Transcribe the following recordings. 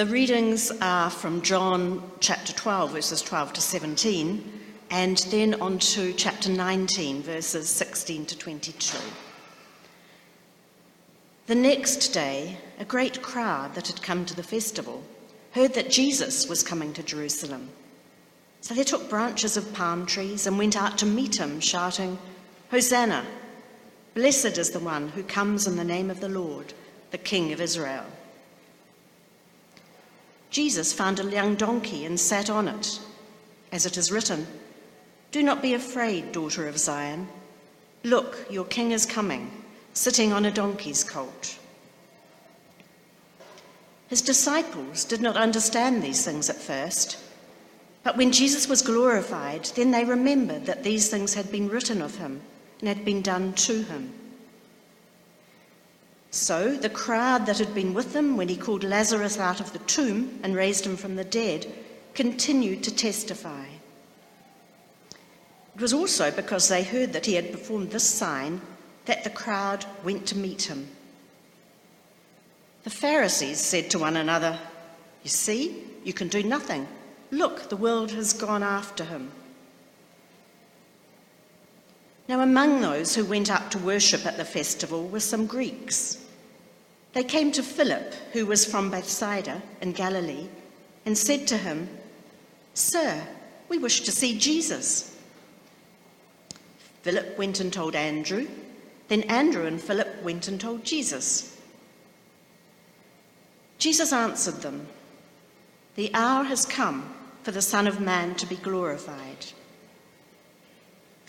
The readings are from John chapter 12, verses 12 to 17, and then on to chapter 19, verses 16 to 22. The next day, a great crowd that had come to the festival heard that Jesus was coming to Jerusalem. So they took branches of palm trees and went out to meet him, shouting, Hosanna! Blessed is the one who comes in the name of the Lord, the King of Israel. Jesus found a young donkey and sat on it. As it is written, Do not be afraid, daughter of Zion. Look, your king is coming, sitting on a donkey's colt. His disciples did not understand these things at first, but when Jesus was glorified, then they remembered that these things had been written of him and had been done to him. So the crowd that had been with him when he called Lazarus out of the tomb and raised him from the dead continued to testify. It was also because they heard that he had performed this sign that the crowd went to meet him. The Pharisees said to one another, You see, you can do nothing. Look, the world has gone after him. Now, among those who went up to worship at the festival were some Greeks. They came to Philip, who was from Bethsaida in Galilee, and said to him, Sir, we wish to see Jesus. Philip went and told Andrew. Then Andrew and Philip went and told Jesus. Jesus answered them, The hour has come for the Son of Man to be glorified.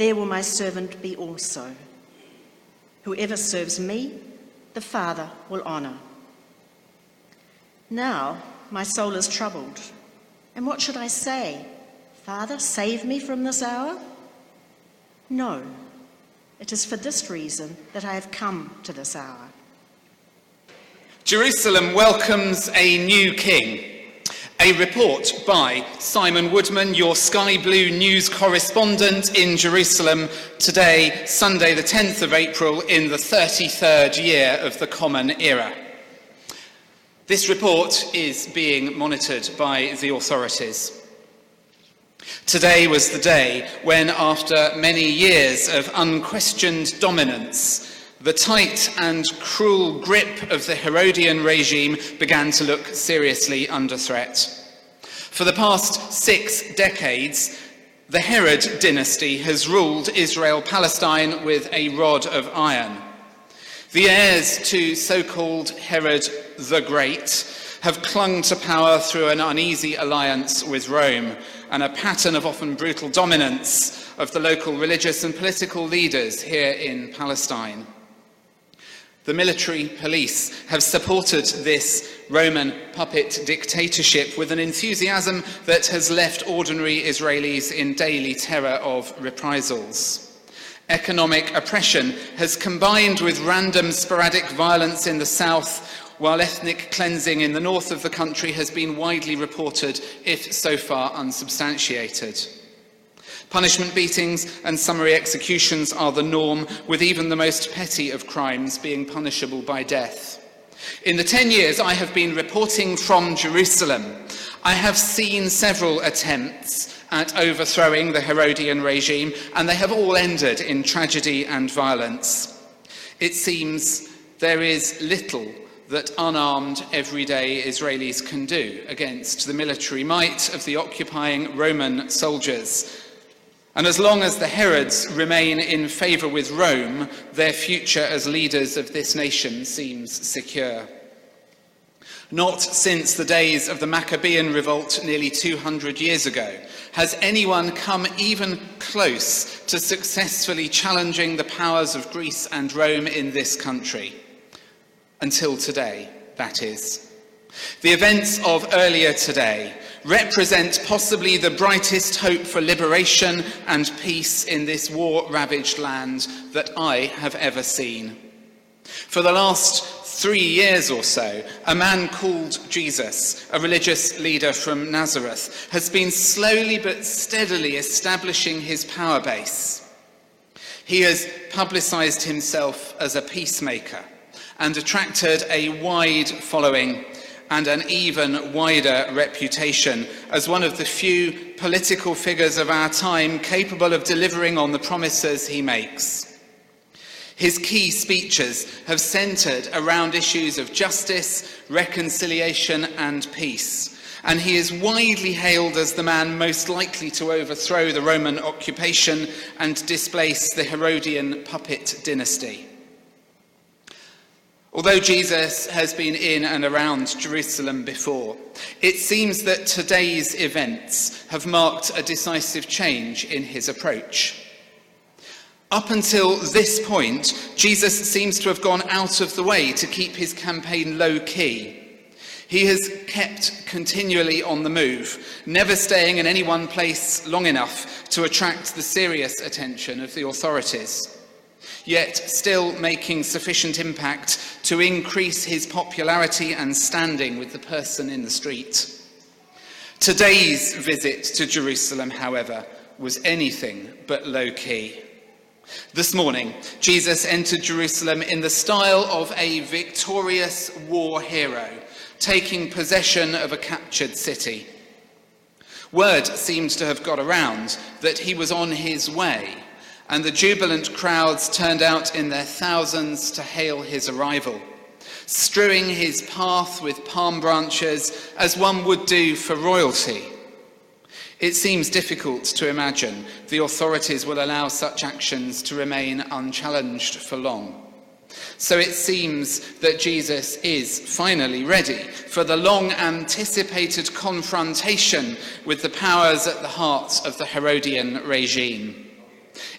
there will my servant be also. Whoever serves me, the Father will honour. Now my soul is troubled. And what should I say? Father, save me from this hour? No, it is for this reason that I have come to this hour. Jerusalem welcomes a new king. A report by Simon Woodman, your Sky Blue news correspondent in Jerusalem, today, Sunday, the 10th of April, in the 33rd year of the Common Era. This report is being monitored by the authorities. Today was the day when, after many years of unquestioned dominance, the tight and cruel grip of the Herodian regime began to look seriously under threat. For the past six decades, the Herod dynasty has ruled Israel Palestine with a rod of iron. The heirs to so called Herod the Great have clung to power through an uneasy alliance with Rome and a pattern of often brutal dominance of the local religious and political leaders here in Palestine. The military police have supported this Roman puppet dictatorship with an enthusiasm that has left ordinary Israelis in daily terror of reprisals. Economic oppression has combined with random sporadic violence in the south, while ethnic cleansing in the north of the country has been widely reported, if so far unsubstantiated. Punishment beatings and summary executions are the norm, with even the most petty of crimes being punishable by death. In the 10 years I have been reporting from Jerusalem, I have seen several attempts at overthrowing the Herodian regime, and they have all ended in tragedy and violence. It seems there is little that unarmed, everyday Israelis can do against the military might of the occupying Roman soldiers. And as long as the Herods remain in favour with Rome, their future as leaders of this nation seems secure. Not since the days of the Maccabean revolt nearly 200 years ago has anyone come even close to successfully challenging the powers of Greece and Rome in this country. Until today, that is. The events of earlier today represent possibly the brightest hope for liberation and peace in this war ravaged land that I have ever seen. For the last three years or so, a man called Jesus, a religious leader from Nazareth, has been slowly but steadily establishing his power base. He has publicized himself as a peacemaker and attracted a wide following and an even wider reputation as one of the few political figures of our time capable of delivering on the promises he makes. His key speeches have centred around issues of justice, reconciliation, and peace. And he is widely hailed as the man most likely to overthrow the Roman occupation and displace the Herodian puppet dynasty. Although Jesus has been in and around Jerusalem before, it seems that today's events have marked a decisive change in his approach. Up until this point, Jesus seems to have gone out of the way to keep his campaign low key. He has kept continually on the move, never staying in any one place long enough to attract the serious attention of the authorities yet still making sufficient impact to increase his popularity and standing with the person in the street. Today's visit to Jerusalem, however, was anything but low key. This morning, Jesus entered Jerusalem in the style of a victorious war hero, taking possession of a captured city. Word seems to have got around that he was on his way and the jubilant crowds turned out in their thousands to hail his arrival, strewing his path with palm branches as one would do for royalty. It seems difficult to imagine the authorities will allow such actions to remain unchallenged for long. So it seems that Jesus is finally ready for the long anticipated confrontation with the powers at the heart of the Herodian regime.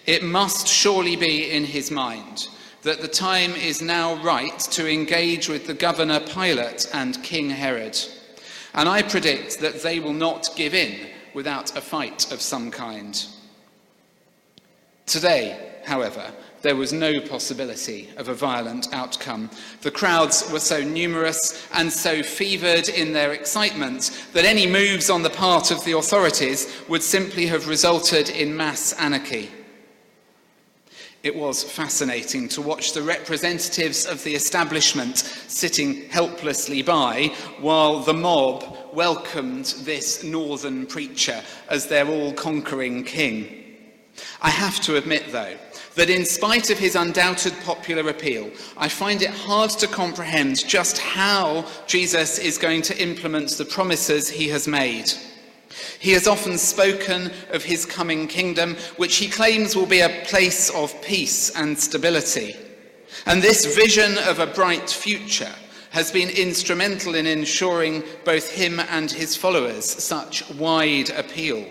It must surely be in his mind that the time is now right to engage with the governor Pilate and King Herod. And I predict that they will not give in without a fight of some kind. Today, however, there was no possibility of a violent outcome. The crowds were so numerous and so fevered in their excitement that any moves on the part of the authorities would simply have resulted in mass anarchy. It was fascinating to watch the representatives of the establishment sitting helplessly by while the mob welcomed this northern preacher as their all conquering king. I have to admit, though, that in spite of his undoubted popular appeal, I find it hard to comprehend just how Jesus is going to implement the promises he has made. He has often spoken of his coming kingdom, which he claims will be a place of peace and stability. And this vision of a bright future has been instrumental in ensuring both him and his followers such wide appeal.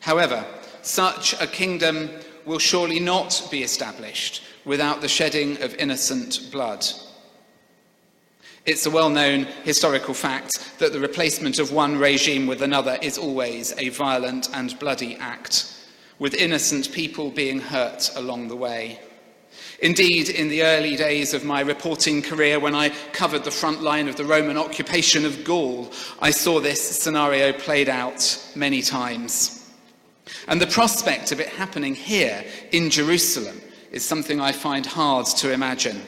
However, such a kingdom will surely not be established without the shedding of innocent blood. It's a well known historical fact that the replacement of one regime with another is always a violent and bloody act, with innocent people being hurt along the way. Indeed, in the early days of my reporting career, when I covered the front line of the Roman occupation of Gaul, I saw this scenario played out many times. And the prospect of it happening here in Jerusalem is something I find hard to imagine.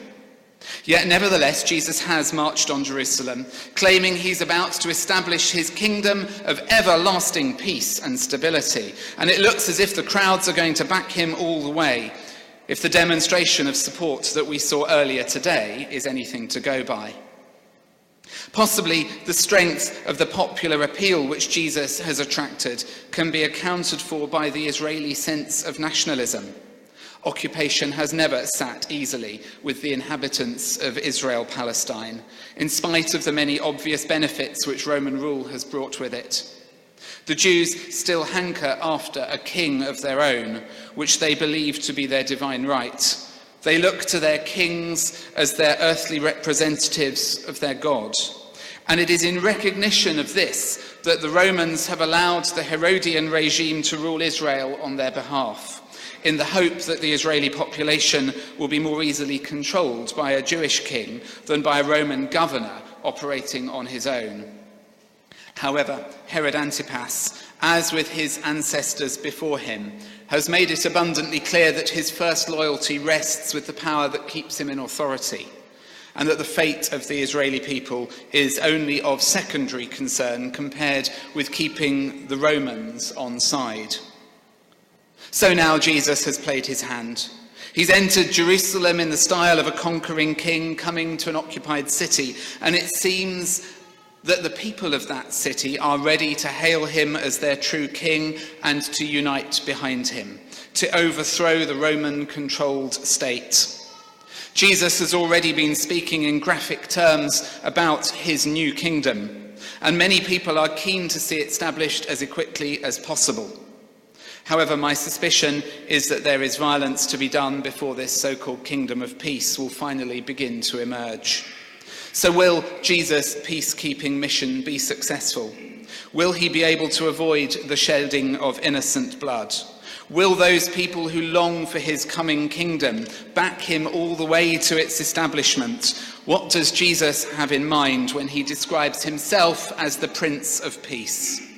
Yet, nevertheless, Jesus has marched on Jerusalem, claiming he's about to establish his kingdom of everlasting peace and stability. And it looks as if the crowds are going to back him all the way, if the demonstration of support that we saw earlier today is anything to go by. Possibly the strength of the popular appeal which Jesus has attracted can be accounted for by the Israeli sense of nationalism occupation has never sat easily with the inhabitants of Israel Palestine, in spite of the many obvious benefits which Roman rule has brought with it. The Jews still hanker after a king of their own, which they believe to be their divine right. They look to their kings as their earthly representatives of their God. And it is in recognition of this that the Romans have allowed the Herodian regime to rule Israel on their behalf, in the hope that the Israeli population will be more easily controlled by a Jewish king than by a Roman governor operating on his own. However, Herod Antipas, as with his ancestors before him, has made it abundantly clear that his first loyalty rests with the power that keeps him in authority and that the fate of the Israeli people is only of secondary concern compared with keeping the Romans on side. So now Jesus has played his hand. He's entered Jerusalem in the style of a conquering king coming to an occupied city, and it seems that the people of that city are ready to hail him as their true king and to unite behind him, to overthrow the Roman controlled state. Jesus has already been speaking in graphic terms about his new kingdom, and many people are keen to see it established as quickly as possible. However, my suspicion is that there is violence to be done before this so called kingdom of peace will finally begin to emerge. So, will Jesus' peacekeeping mission be successful? Will he be able to avoid the shedding of innocent blood? Will those people who long for his coming kingdom back him all the way to its establishment? What does Jesus have in mind when he describes himself as the Prince of Peace?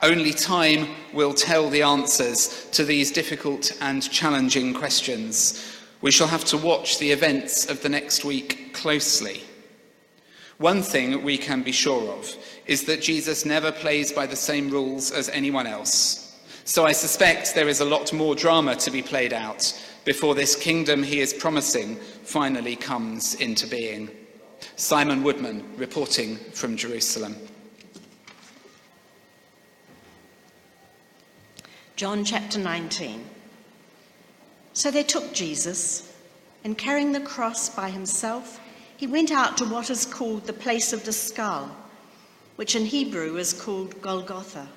Only time will tell the answers to these difficult and challenging questions. We shall have to watch the events of the next week closely. One thing we can be sure of is that Jesus never plays by the same rules as anyone else. So I suspect there is a lot more drama to be played out before this kingdom he is promising finally comes into being. Simon Woodman reporting from Jerusalem. John chapter 19. So they took Jesus, and carrying the cross by himself, he went out to what is called the place of the skull, which in Hebrew is called Golgotha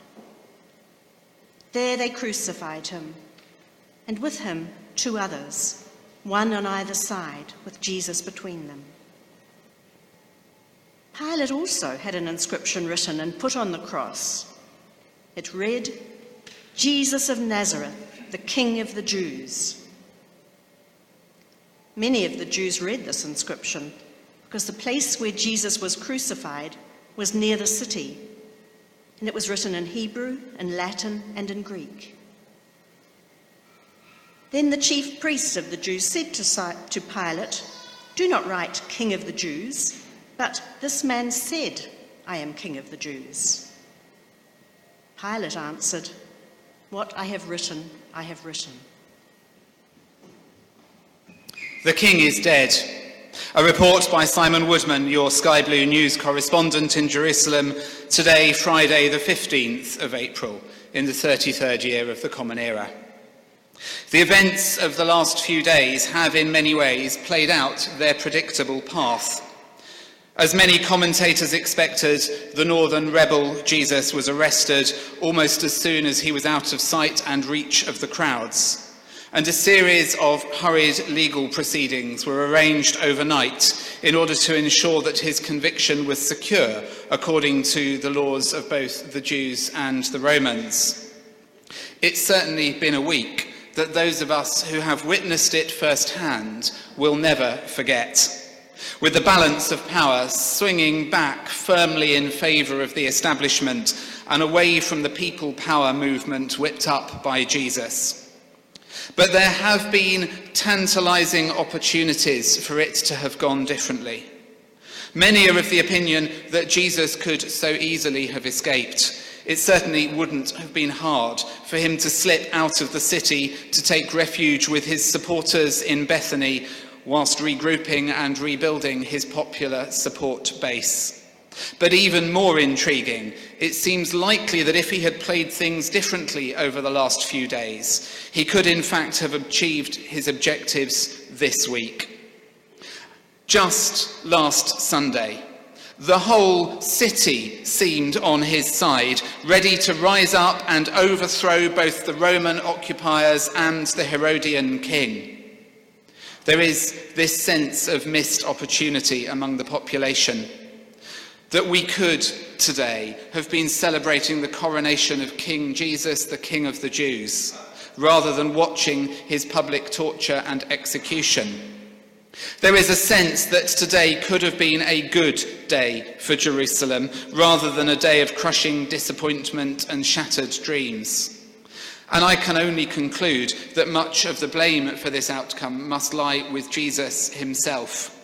there they crucified him, and with him two others, one on either side, with Jesus between them. Pilate also had an inscription written and put on the cross. It read, Jesus of Nazareth, the King of the Jews. Many of the Jews read this inscription because the place where Jesus was crucified was near the city and it was written in Hebrew, in Latin, and in Greek. Then the chief priests of the Jews said to Pilate, Do not write King of the Jews, but this man said, I am King of the Jews. Pilate answered, What I have written, I have written. The king is dead. A report by Simon Woodman, your Sky Blue News correspondent in Jerusalem, today, Friday, the 15th of April, in the 33rd year of the Common Era. The events of the last few days have, in many ways, played out their predictable path. As many commentators expected, the northern rebel Jesus was arrested almost as soon as he was out of sight and reach of the crowds and a series of hurried legal proceedings were arranged overnight in order to ensure that his conviction was secure according to the laws of both the Jews and the Romans. It's certainly been a week that those of us who have witnessed it firsthand will never forget. With the balance of power swinging back firmly in favour of the establishment and away from the people power movement whipped up by Jesus. But there have been tantalizing opportunities for it to have gone differently. Many are of the opinion that Jesus could so easily have escaped. It certainly wouldn't have been hard for him to slip out of the city to take refuge with his supporters in Bethany whilst regrouping and rebuilding his popular support base. But even more intriguing, it seems likely that if he had played things differently over the last few days, he could in fact have achieved his objectives this week. Just last Sunday, the whole city seemed on his side, ready to rise up and overthrow both the Roman occupiers and the Herodian king. There is this sense of missed opportunity among the population. That we could today have been celebrating the coronation of King Jesus, the King of the Jews, rather than watching his public torture and execution. There is a sense that today could have been a good day for Jerusalem rather than a day of crushing disappointment and shattered dreams. And I can only conclude that much of the blame for this outcome must lie with Jesus himself.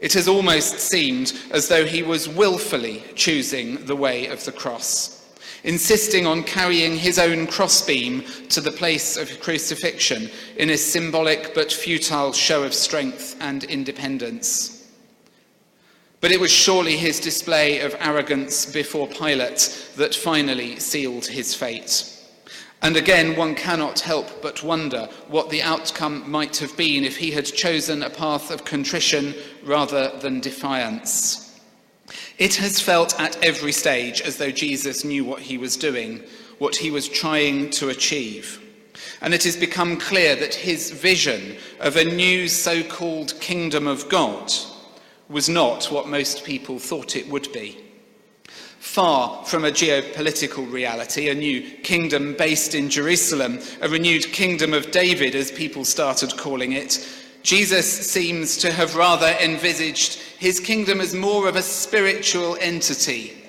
It has almost seemed as though he was willfully choosing the way of the cross, insisting on carrying his own crossbeam to the place of crucifixion in a symbolic but futile show of strength and independence. But it was surely his display of arrogance before Pilate that finally sealed his fate. And again, one cannot help but wonder what the outcome might have been if he had chosen a path of contrition rather than defiance. It has felt at every stage as though Jesus knew what he was doing, what he was trying to achieve. And it has become clear that his vision of a new so called kingdom of God was not what most people thought it would be. Far from a geopolitical reality, a new kingdom based in Jerusalem, a renewed kingdom of David, as people started calling it, Jesus seems to have rather envisaged his kingdom as more of a spiritual entity,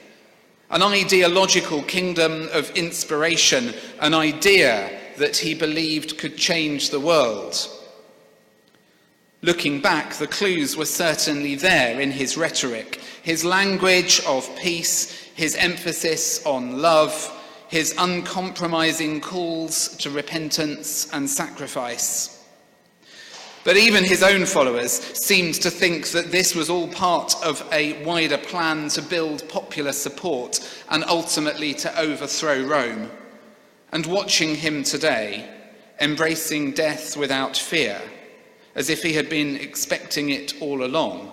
an ideological kingdom of inspiration, an idea that he believed could change the world. Looking back, the clues were certainly there in his rhetoric, his language of peace, his emphasis on love, his uncompromising calls to repentance and sacrifice. But even his own followers seemed to think that this was all part of a wider plan to build popular support and ultimately to overthrow Rome. And watching him today, embracing death without fear, as if he had been expecting it all along,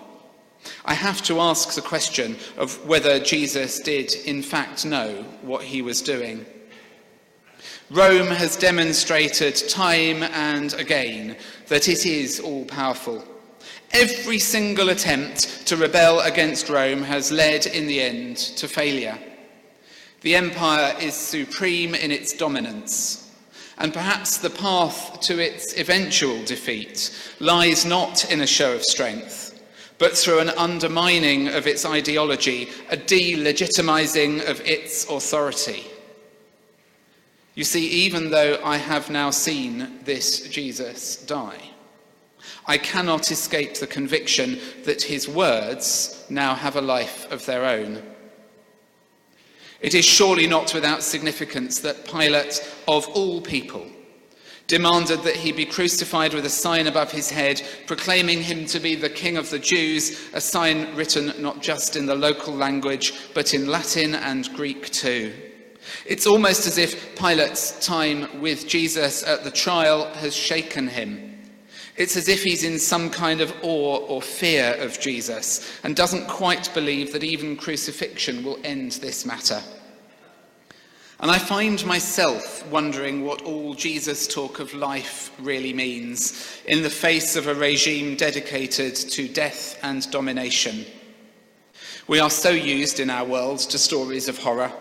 I have to ask the question of whether Jesus did, in fact, know what he was doing. Rome has demonstrated time and again that it is all powerful. Every single attempt to rebel against Rome has led, in the end, to failure. The empire is supreme in its dominance, and perhaps the path to its eventual defeat lies not in a show of strength but through an undermining of its ideology, a delegitimizing of its authority. You see, even though I have now seen this Jesus die, I cannot escape the conviction that his words now have a life of their own. It is surely not without significance that Pilate, of all people, demanded that he be crucified with a sign above his head, proclaiming him to be the King of the Jews, a sign written not just in the local language, but in Latin and Greek too. It's almost as if Pilate's time with Jesus at the trial has shaken him. It's as if he's in some kind of awe or fear of Jesus and doesn't quite believe that even crucifixion will end this matter. And I find myself wondering what all Jesus' talk of life really means in the face of a regime dedicated to death and domination. We are so used in our world to stories of horror,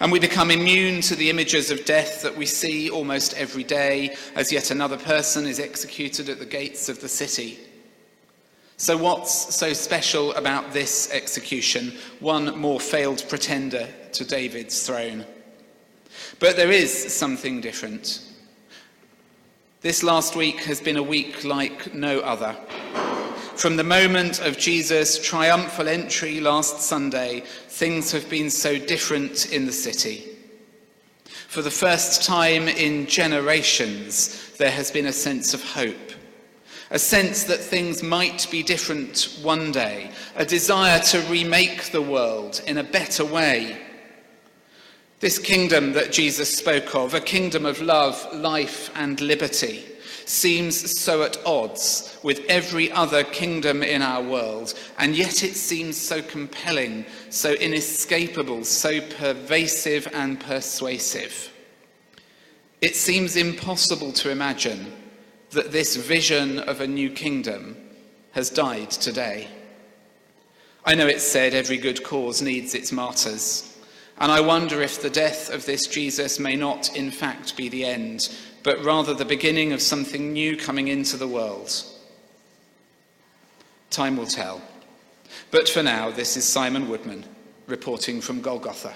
and we become immune to the images of death that we see almost every day as yet another person is executed at the gates of the city. So, what's so special about this execution? One more failed pretender to David's throne. But there is something different. This last week has been a week like no other. From the moment of Jesus' triumphal entry last Sunday, things have been so different in the city. For the first time in generations, there has been a sense of hope, a sense that things might be different one day, a desire to remake the world in a better way this kingdom that Jesus spoke of, a kingdom of love, life, and liberty, seems so at odds with every other kingdom in our world, and yet it seems so compelling, so inescapable, so pervasive and persuasive. It seems impossible to imagine that this vision of a new kingdom has died today. I know it's said every good cause needs its martyrs, and I wonder if the death of this Jesus may not, in fact, be the end, but rather the beginning of something new coming into the world. Time will tell. But for now, this is Simon Woodman reporting from Golgotha.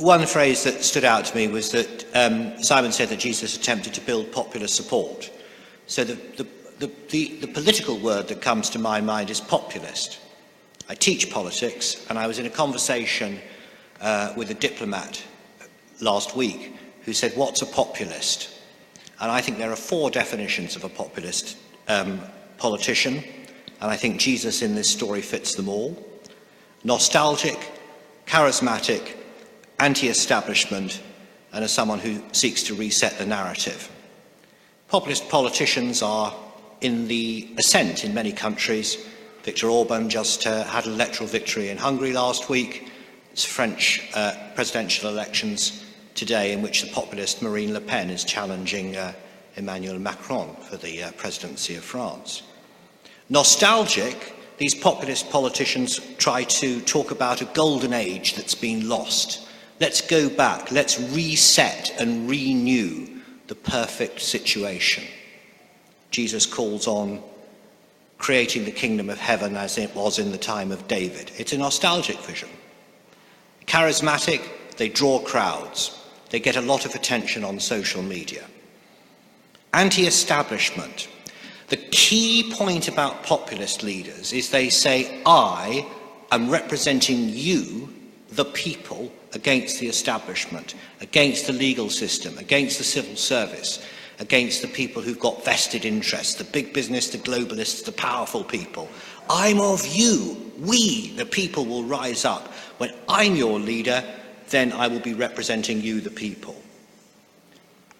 One phrase that stood out to me was that um, Simon said that Jesus attempted to build popular support. So the, the the, the, the political word that comes to my mind is populist. I teach politics, and I was in a conversation uh, with a diplomat last week who said, What's a populist? And I think there are four definitions of a populist um, politician, and I think Jesus in this story fits them all nostalgic, charismatic, anti establishment, and as someone who seeks to reset the narrative. Populist politicians are in the ascent in many countries. Viktor Orban just uh, had an electoral victory in Hungary last week. French uh, presidential elections today in which the populist Marine Le Pen is challenging uh, Emmanuel Macron for the uh, presidency of France. Nostalgic, these populist politicians try to talk about a golden age that's been lost. Let's go back, let's reset and renew the perfect situation. Jesus calls on creating the kingdom of heaven as it was in the time of David. It's a nostalgic vision. Charismatic, they draw crowds. They get a lot of attention on social media. Anti establishment. The key point about populist leaders is they say, I am representing you, the people, against the establishment, against the legal system, against the civil service against the people who've got vested interests, the big business, the globalists, the powerful people. I'm of you. We, the people, will rise up. When I'm your leader, then I will be representing you, the people.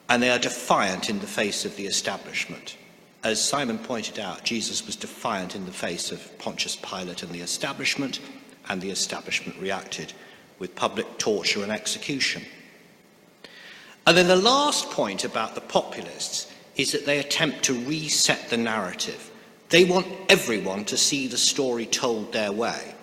And they are defiant in the face of the establishment. As Simon pointed out, Jesus was defiant in the face of Pontius Pilate and the establishment, and the establishment reacted with public torture and execution. And then the last point about the populists is that they attempt to reset the narrative. They want everyone to see the story told their way.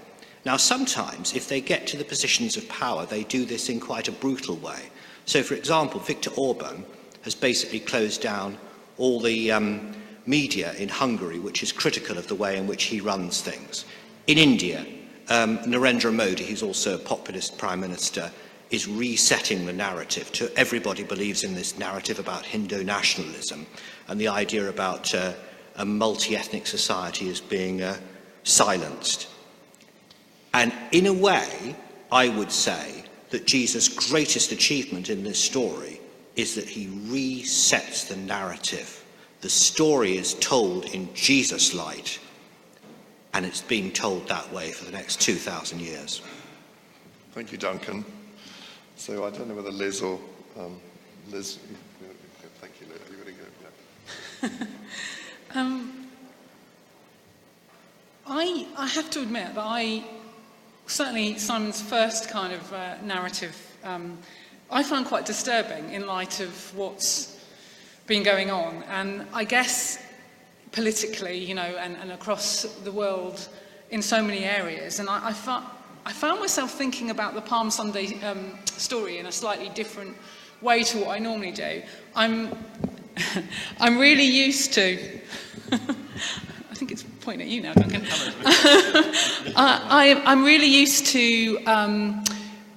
Now, sometimes, if they get to the positions of power, they do this in quite a brutal way. So, for example, Viktor Orban has basically closed down all the um, media in Hungary, which is critical of the way in which he runs things. In India, um, Narendra Modi, who's also a populist prime minister, is resetting the narrative to everybody believes in this narrative about Hindu nationalism and the idea about uh, a multi-ethnic society as being uh, silenced. And in a way, I would say that Jesus' greatest achievement in this story is that he resets the narrative. The story is told in Jesus' light, and it's been told that way for the next 2,000 years. Thank you, Duncan. So I don't know whether Liz or um, Liz. Thank you, Liz. Are you going to go? Yeah. um, I, I have to admit that I certainly Simon's first kind of uh, narrative um, I found quite disturbing in light of what's been going on. And I guess politically, you know, and, and across the world in so many areas. And I, I, found, I found myself thinking about the Palm Sunday um, story in a slightly different way to what I normally do. I'm, I'm really used to. I think it's pointing at you now, Duncan. I, am really used to um,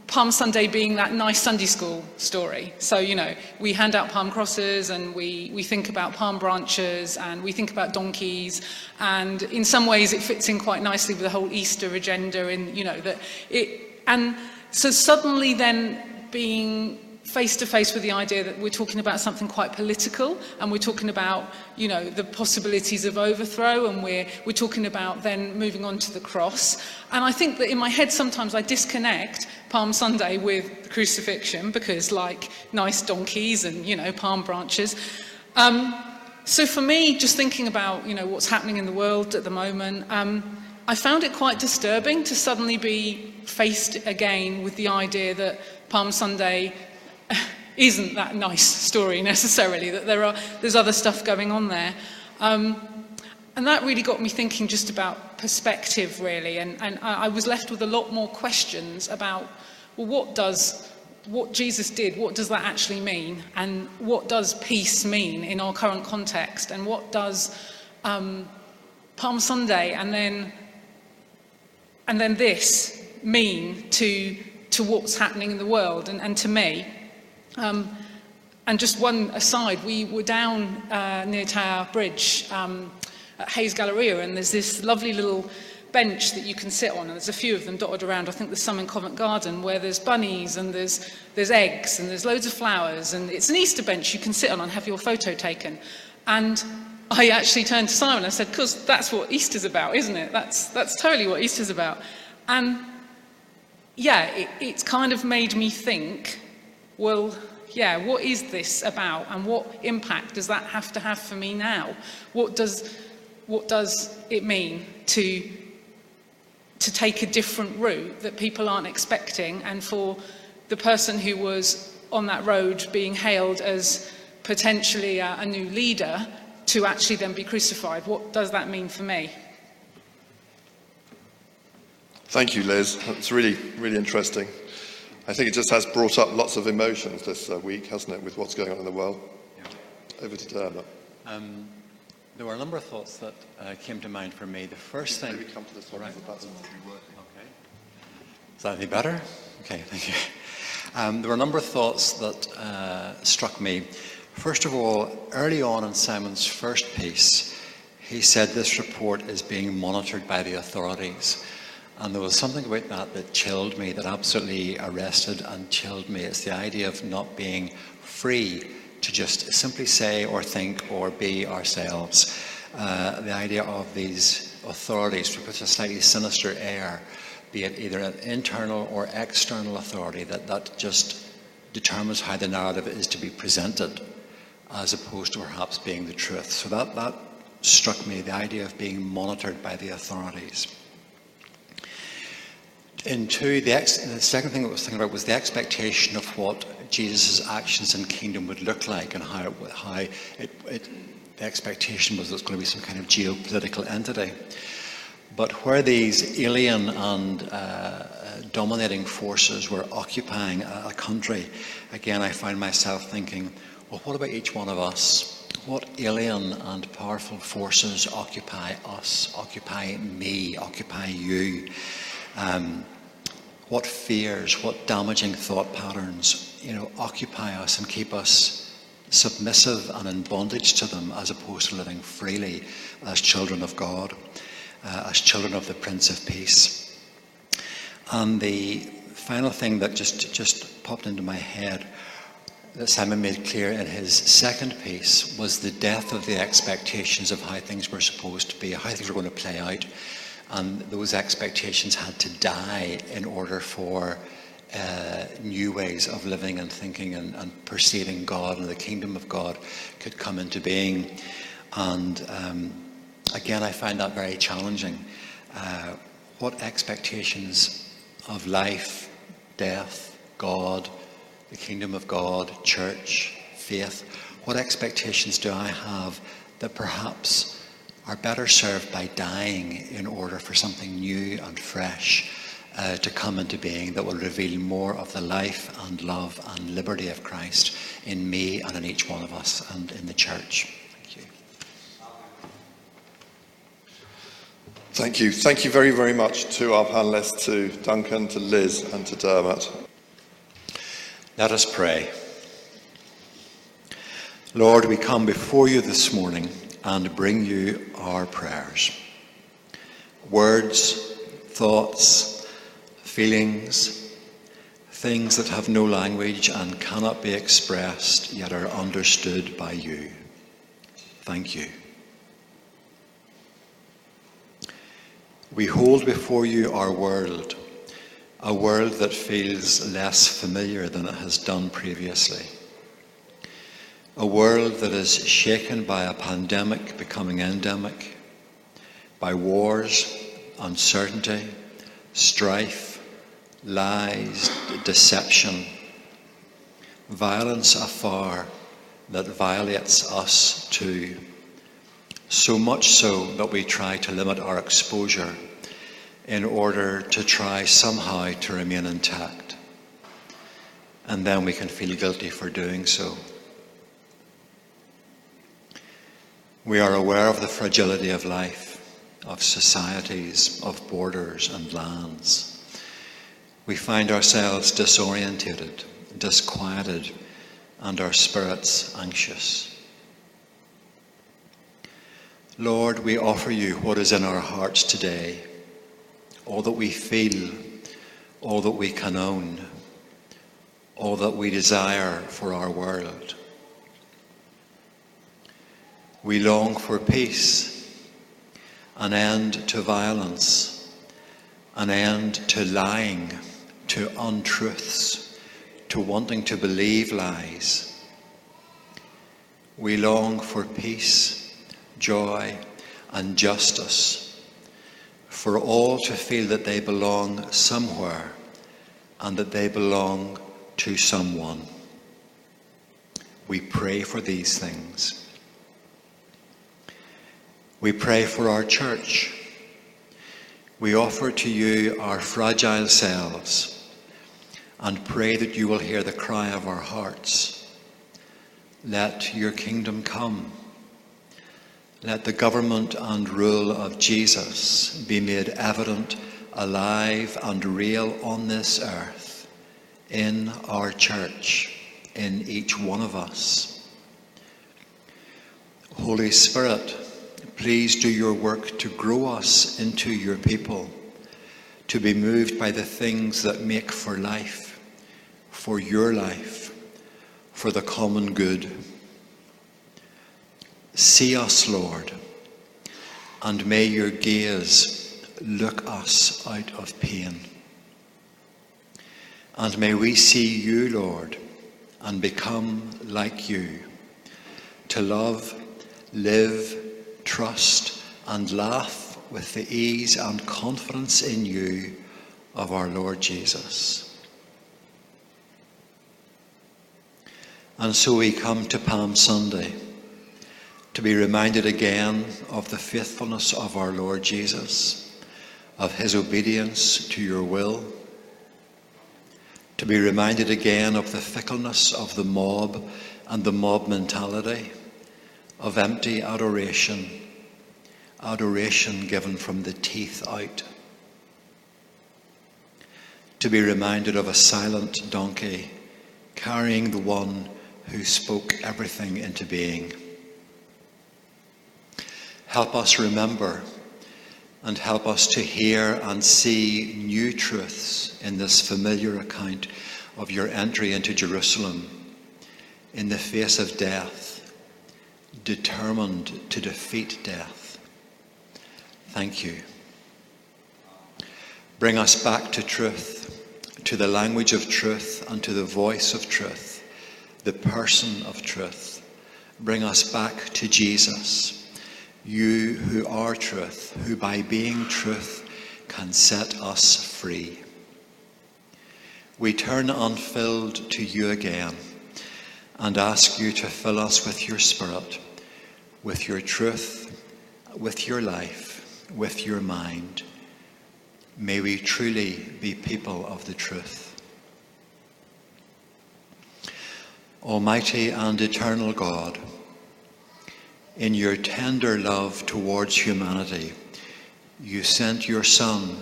Palm Sunday being that nice Sunday school story. So, you know, we hand out palm crosses and we, we think about palm branches and we think about donkeys. And in some ways, it fits in quite nicely with the whole Easter agenda. In, you know, that it, and so suddenly then being face to face with the idea that we're talking about something quite political and we're talking about you know the possibilities of overthrow and we're we're talking about then moving on to the cross. And I think that in my head sometimes I disconnect Palm Sunday with crucifixion because like nice donkeys and you know palm branches. Um, so for me just thinking about you know what's happening in the world at the moment um, I found it quite disturbing to suddenly be faced again with the idea that Palm Sunday isn't that nice story necessarily, that there are, there's other stuff going on there. Um, and that really got me thinking just about perspective, really. And, and I, I was left with a lot more questions about, well, what does what Jesus did, what does that actually mean? And what does peace mean in our current context? And what does um, Palm Sunday and then, and then this mean to, to what's happening in the world and, and to me? Um, and just one aside, we were down uh, near Tower Bridge um, at Hay's Galleria, and there's this lovely little bench that you can sit on, and there's a few of them dotted around. I think there's some in Covent Garden where there's bunnies and there's, there's eggs and there's loads of flowers, and it's an Easter bench you can sit on and have your photo taken. And I actually turned to Simon and I said, because that's what Easter's about, isn't it? That's, that's totally what Easter's about. And yeah, it, it's kind of made me think, well, yeah, what is this about and what impact does that have to have for me now? What does, what does it mean to to take a different route that people aren't expecting and for the person who was on that road being hailed as potentially a, a new leader to actually then be crucified. What does that mean for me? Thank you, Liz. That's really, really interesting. I think it just has brought up lots of emotions this uh, week, hasn't it, with what's going on in the world? Yeah. Over to Dermot. Um, there were a number of thoughts that uh, came to mind for me. The first thing. Maybe come to this one. Right. That's okay. Is that any better? Okay, thank you. Um, there were a number of thoughts that uh, struck me. First of all, early on in Simon's first piece, he said this report is being monitored by the authorities. And there was something about that that chilled me, that absolutely arrested and chilled me. It's the idea of not being free to just simply say or think or be ourselves. Uh, the idea of these authorities, which with a slightly sinister air, be it either an internal or external authority, that, that just determines how the narrative is to be presented, as opposed to perhaps being the truth. So that, that struck me, the idea of being monitored by the authorities. And two, the, ex- the second thing I was thinking about was the expectation of what Jesus' actions and kingdom would look like and how, it, how it, it, the expectation was was going to be some kind of geopolitical entity. But where these alien and uh, dominating forces were occupying a, a country, again, I find myself thinking, well, what about each one of us? What alien and powerful forces occupy us, occupy me, occupy you? Um, what fears, what damaging thought patterns, you know, occupy us and keep us submissive and in bondage to them as opposed to living freely as children of God, uh, as children of the Prince of Peace. And the final thing that just, just popped into my head that Simon made clear in his second piece was the death of the expectations of how things were supposed to be, how things were going to play out and those expectations had to die in order for uh, new ways of living and thinking and, and, perceiving God and the kingdom of God could come into being. And um, again, I find that very challenging. Uh, what expectations of life, death, God, the kingdom of God, church, faith, what expectations do I have that perhaps are better served by dying in order for something new and fresh uh, to come into being that will reveal more of the life and love and liberty of Christ in me and in each one of us and in the church. Thank you. Thank you. Thank you very, very much to our panelists, to Duncan, to Liz, and to Dermot. Let us pray. Lord, we come before you this morning and bring you our prayers. Words, thoughts, feelings, things that have no language and cannot be expressed yet are understood by you. Thank you. We hold before you our world, a world that feels less familiar than it has done previously. A world that is shaken by a pandemic becoming endemic, by wars, uncertainty, strife, lies, deception, violence afar that violates us too, So much so that we try to limit our exposure in order to try somehow to remain intact. And then we can feel guilty for doing so. We are aware of the fragility of life, of societies, of borders and lands. We find ourselves disorientated, disquieted, and our spirits anxious. Lord, we offer you what is in our hearts today, all that we feel, all that we can own, all that we desire for our world. We long for peace, an end to violence, an end to lying, to untruths, to wanting to believe lies. We long for peace, joy, and justice, for all to feel that they belong somewhere and that they belong to someone. We pray for these things. We pray for our church. We offer to you our fragile selves and pray that you will hear the cry of our hearts. Let your kingdom come. Let the government and rule of Jesus be made evident, alive, and real on this earth, in our church, in each one of us. Holy Spirit, Please do your work to grow us into your people, to be moved by the things that make for life, for your life, for the common good. See us, Lord, and may your gaze look us out of pain. And may we see you, Lord, and become like you, to love, live, trust, and laugh with the ease and confidence in you of our Lord Jesus. And so we come to Palm Sunday to be reminded again of the faithfulness of our Lord Jesus, of his obedience to your will, to be reminded again of the fickleness of the mob and the mob mentality of empty adoration, adoration given from the teeth out. To be reminded of a silent donkey carrying the one who spoke everything into being. Help us remember and help us to hear and see new truths in this familiar account of your entry into Jerusalem in the face of death determined to defeat death. Thank you. Bring us back to truth, to the language of truth, and to the voice of truth, the person of truth. Bring us back to Jesus, you who are truth, who by being truth can set us free. We turn unfilled to you again and ask you to fill us with your Spirit with your truth, with your life, with your mind. May we truly be people of the truth. Almighty and eternal God, in your tender love towards humanity, you sent your Son,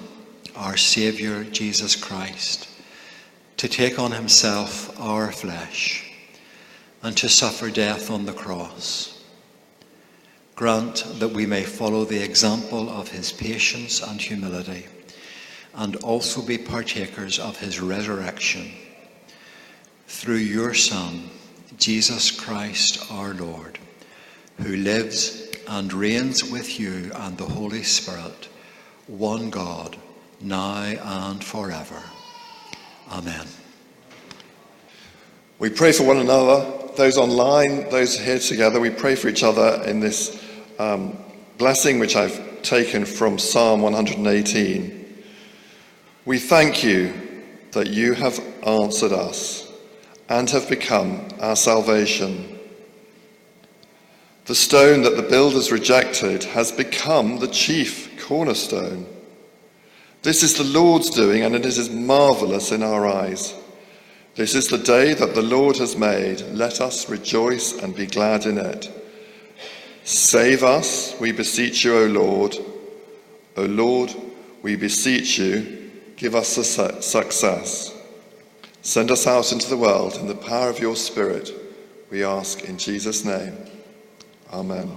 our Saviour Jesus Christ, to take on himself our flesh and to suffer death on the cross Grant that we may follow the example of his patience and humility, and also be partakers of his resurrection. Through your Son, Jesus Christ our Lord, who lives and reigns with you and the Holy Spirit, one God, now and forever. Amen. We pray for one another, those online, those here together. We pray for each other in this um, blessing which I've taken from Psalm 118. We thank you that you have answered us and have become our salvation. The stone that the builders rejected has become the chief cornerstone. This is the Lord's doing, and it is marvelous in our eyes. This is the day that the Lord has made. Let us rejoice and be glad in it. Save us, we beseech you, O Lord. O Lord, we beseech you, give us success. Send us out into the world in the power of your Spirit, we ask in Jesus' name. Amen.